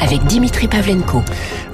avec Dimitri Pavlenko.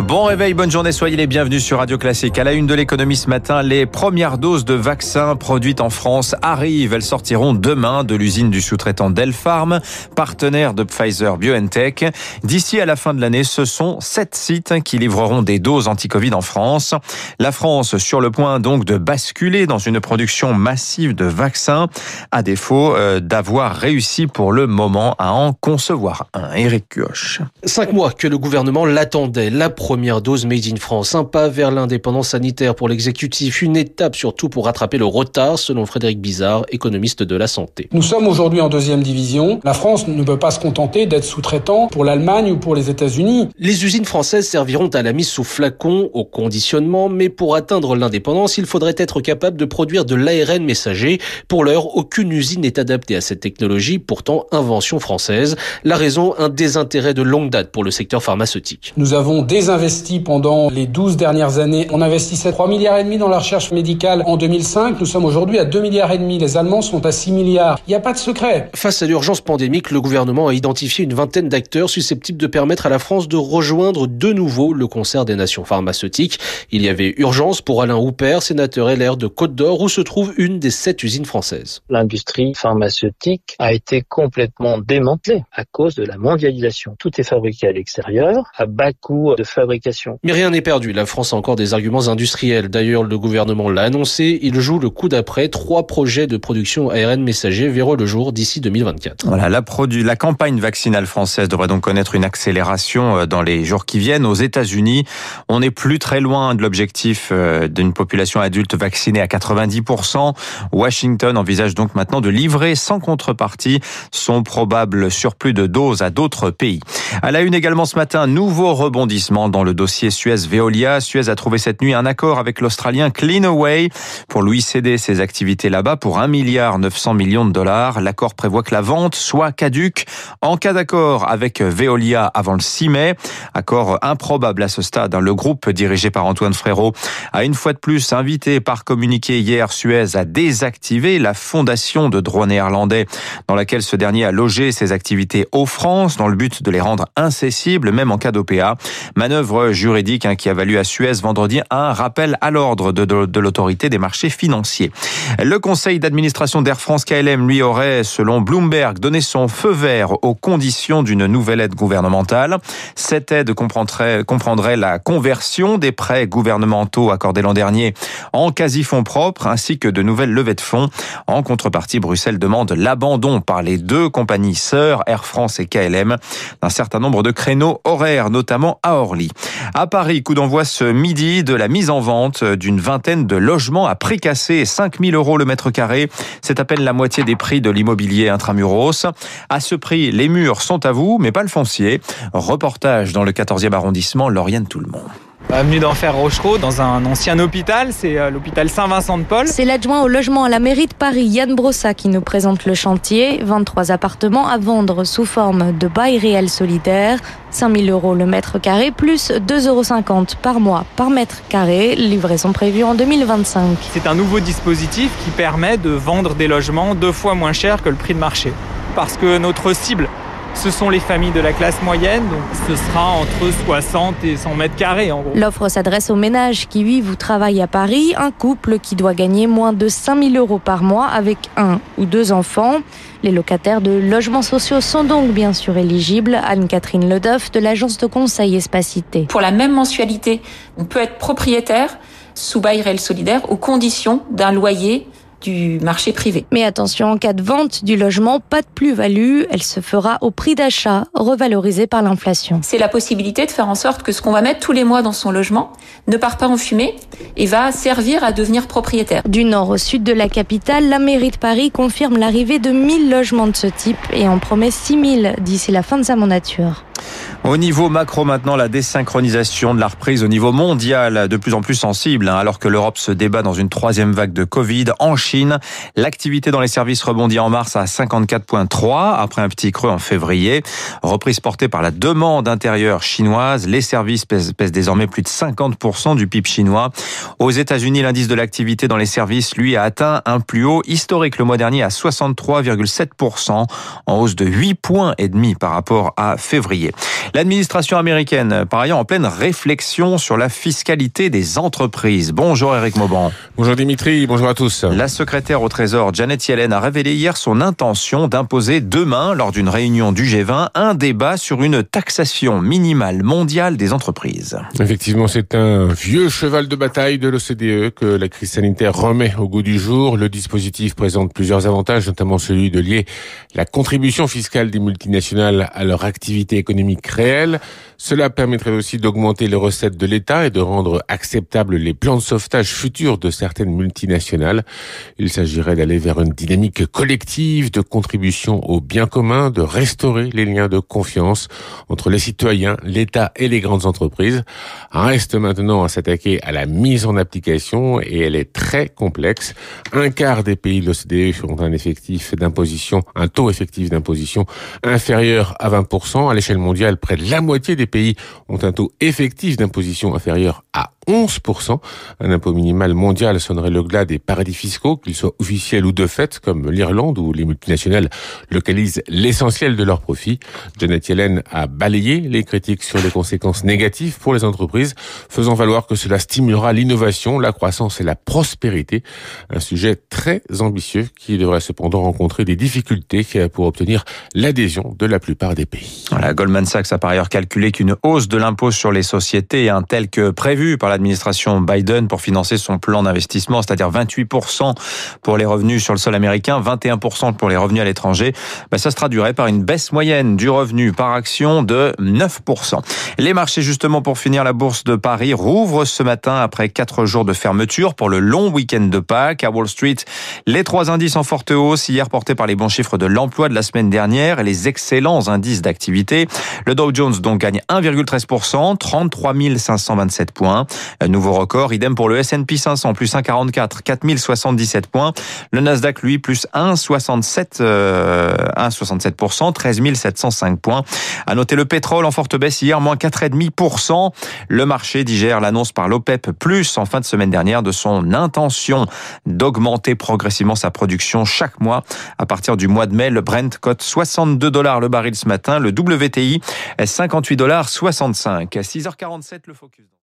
Bon réveil, bonne journée, soyez les bienvenus sur Radio Classique. À la une de l'économie ce matin, les premières doses de vaccins produites en France arrivent. Elles sortiront demain de l'usine du sous-traitant Delpharm, partenaire de Pfizer BioNTech. D'ici à la fin de l'année, ce sont sept sites qui livreront des doses anti-Covid en France. La France sur le point donc de basculer dans une production massive de vaccins, à défaut euh, d'avoir réussi pour le moment à en concevoir un. Eric Kioch. Cinq mois que le gouvernement l'attendait. La première dose Made in France. Un pas vers l'indépendance sanitaire pour l'exécutif. Une étape surtout pour rattraper le retard, selon Frédéric Bizarre, économiste de la santé. Nous sommes aujourd'hui en deuxième division. La France ne peut pas se contenter d'être sous-traitant pour l'Allemagne ou pour les États-Unis. Les usines françaises serviront à la mise sous flacon, au conditionnement, mais pour atteindre l'indépendance, il faudrait être capable de produire de l'ARN messager. Pour l'heure, aucune usine n'est adaptée à cette technologie, pourtant invention française. La raison, un désintérêt de longue date pour le secteur pharmaceutique. Nous avons désinvesti pendant les 12 dernières années. On investissait 3 milliards et demi dans la recherche médicale en 2005. Nous sommes aujourd'hui à 2 milliards et demi. Les Allemands sont à 6 milliards. Il n'y a pas de secret. Face à l'urgence pandémique, le gouvernement a identifié une vingtaine d'acteurs susceptibles de permettre à la France de rejoindre de nouveau le concert des nations pharmaceutiques. Il y avait urgence pour Alain Houpert, sénateur LR de Côte d'Or, où se trouve une des sept usines françaises. L'industrie pharmaceutique a été complètement démantelée à cause de la mondialisation. Tout est fabriqué à à bas coût de fabrication. Mais rien n'est perdu. La France a encore des arguments industriels. D'ailleurs, le gouvernement l'a annoncé. Il joue le coup d'après. Trois projets de production ARN messager verront le jour d'ici 2024. Voilà, la, la campagne vaccinale française devrait donc connaître une accélération euh, dans les jours qui viennent. Aux États-Unis, on n'est plus très loin de l'objectif euh, d'une population adulte vaccinée à 90%. Washington envisage donc maintenant de livrer sans contrepartie son probable surplus de doses à d'autres pays. À la une également ce matin, nouveau rebondissement dans le dossier Suez-Veolia. Suez a trouvé cette nuit un accord avec l'Australien Cleanaway pour lui céder ses activités là-bas pour 1 milliard 900 millions de dollars. L'accord prévoit que la vente soit caduque en cas d'accord avec Veolia avant le 6 mai. Accord improbable à ce stade. Le groupe dirigé par Antoine Frérot a une fois de plus invité par communiqué hier Suez à désactiver la fondation de droit néerlandais dans laquelle ce dernier a logé ses activités au France dans le but de les rendre incessibles même en cas d'OPA. Manœuvre juridique hein, qui a valu à Suez vendredi un rappel à l'ordre de, l'autorité des marchés financiers. Le conseil d'administration d'Air France KLM lui aurait, selon Bloomberg, donné son feu vert aux conditions d'une nouvelle aide gouvernementale. Cette aide comprendrait, comprendrait la conversion des prêts gouvernementaux accordés l'an dernier en quasi-fonds propres ainsi que de nouvelles levées de fonds. En contrepartie, Bruxelles demande l'abandon par les deux compagnies sœurs, Air France et KLM, d'un certain nombre de créneaux horaires, notamment à Orly. À Paris, coup d'envoi ce midi de la mise en vente d'une vingtaine de logements à prix cassé, 5000 euros le mètre carré. C'est à peine la moitié des prix de l'immobilier intramuros. À ce prix, les murs sont à vous, mais pas le foncier. Reportage dans le 14e arrondissement, Lauriane Tout le monde. Avenue d'Enfer Rochereau, dans un ancien hôpital, c'est euh, l'hôpital Saint-Vincent-de-Paul. C'est l'adjoint au logement à la mairie de Paris, Yann Brossa, qui nous présente le chantier. 23 appartements à vendre sous forme de bail réel solidaire. 5000 euros le mètre carré, plus 2,50 euros par mois par mètre carré. Livraison prévue en 2025. C'est un nouveau dispositif qui permet de vendre des logements deux fois moins cher que le prix de marché. Parce que notre cible, ce sont les familles de la classe moyenne, donc ce sera entre 60 et 100 mètres carrés en gros. L'offre s'adresse aux ménages qui vivent ou travaillent à Paris, un couple qui doit gagner moins de 5000 euros par mois avec un ou deux enfants. Les locataires de logements sociaux sont donc bien sûr éligibles. Anne-Catherine Ledoff de l'agence de conseil Espacité. Pour la même mensualité, on peut être propriétaire sous bail réel solidaire aux conditions d'un loyer du marché privé. Mais attention, en cas de vente du logement, pas de plus-value, elle se fera au prix d'achat, revalorisé par l'inflation. C'est la possibilité de faire en sorte que ce qu'on va mettre tous les mois dans son logement ne part pas en fumée et va servir à devenir propriétaire. Du nord au sud de la capitale, la mairie de Paris confirme l'arrivée de 1000 logements de ce type et en promet 6000 d'ici la fin de sa mandature. Au niveau macro maintenant, la désynchronisation de la reprise au niveau mondial de plus en plus sensible, hein, alors que l'Europe se débat dans une troisième vague de Covid. En Chine, l'activité dans les services rebondit en mars à 54,3 après un petit creux en février. Reprise portée par la demande intérieure chinoise, les services pèsent, désormais plus de 50% du PIB chinois. Aux États-Unis, l'indice de l'activité dans les services, lui, a atteint un plus haut historique le mois dernier à 63,7%, en hausse de 8 points et demi par rapport à février. L'administration américaine, par ailleurs, en pleine réflexion sur la fiscalité des entreprises. Bonjour Eric Mauban. Bonjour Dimitri, bonjour à tous. La secrétaire au Trésor, Janet Yellen, a révélé hier son intention d'imposer demain, lors d'une réunion du G20, un débat sur une taxation minimale mondiale des entreprises. Effectivement, c'est un vieux cheval de bataille de l'OCDE que la crise sanitaire remet au goût du jour. Le dispositif présente plusieurs avantages, notamment celui de lier la contribution fiscale des multinationales à leur activité économique réelle cela permettrait aussi d'augmenter les recettes de l'État et de rendre acceptables les plans de sauvetage futurs de certaines multinationales. Il s'agirait d'aller vers une dynamique collective de contribution au bien commun, de restaurer les liens de confiance entre les citoyens, l'État et les grandes entreprises. Reste maintenant à s'attaquer à la mise en application et elle est très complexe. Un quart des pays de l'OCDE ont un effectif d'imposition, un taux effectif d'imposition inférieur à 20%. À l'échelle mondiale, près la moitié des pays ont un taux effectif d'imposition inférieur à 11%. Un impôt minimal mondial sonnerait le glas des paradis fiscaux, qu'ils soient officiels ou de fait, comme l'Irlande, où les multinationales localisent l'essentiel de leurs profits. Janet Yellen a balayé les critiques sur les conséquences négatives pour les entreprises, faisant valoir que cela stimulera l'innovation, la croissance et la prospérité. Un sujet très ambitieux qui devrait cependant rencontrer des difficultés pour obtenir l'adhésion de la plupart des pays. La Goldman Sachs a par ailleurs calculé qu'une hausse de l'impôt sur les sociétés, un tel que prévu par la l'administration Biden pour financer son plan d'investissement, c'est-à-dire 28% pour les revenus sur le sol américain, 21% pour les revenus à l'étranger, ben ça se traduirait par une baisse moyenne du revenu par action de 9%. Les marchés, justement, pour finir, la bourse de Paris rouvre ce matin après quatre jours de fermeture pour le long week-end de Pâques. À Wall Street, les trois indices en forte hausse, hier portés par les bons chiffres de l'emploi de la semaine dernière et les excellents indices d'activité. Le Dow Jones donc gagne 1,13%, 33 527 points. Nouveau record. Idem pour le S&P 500, plus 1,44, 4077 points. Le Nasdaq, lui, plus 1,67, euh, 1,67%, 13 705 points. À noter le pétrole en forte baisse hier, moins 4,5%. Le marché digère l'annonce par l'OPEP plus en fin de semaine dernière de son intention d'augmenter progressivement sa production chaque mois. À partir du mois de mai, le Brent cote 62 dollars le baril ce matin. Le WTI est 58 dollars 65. 6h47 le focus.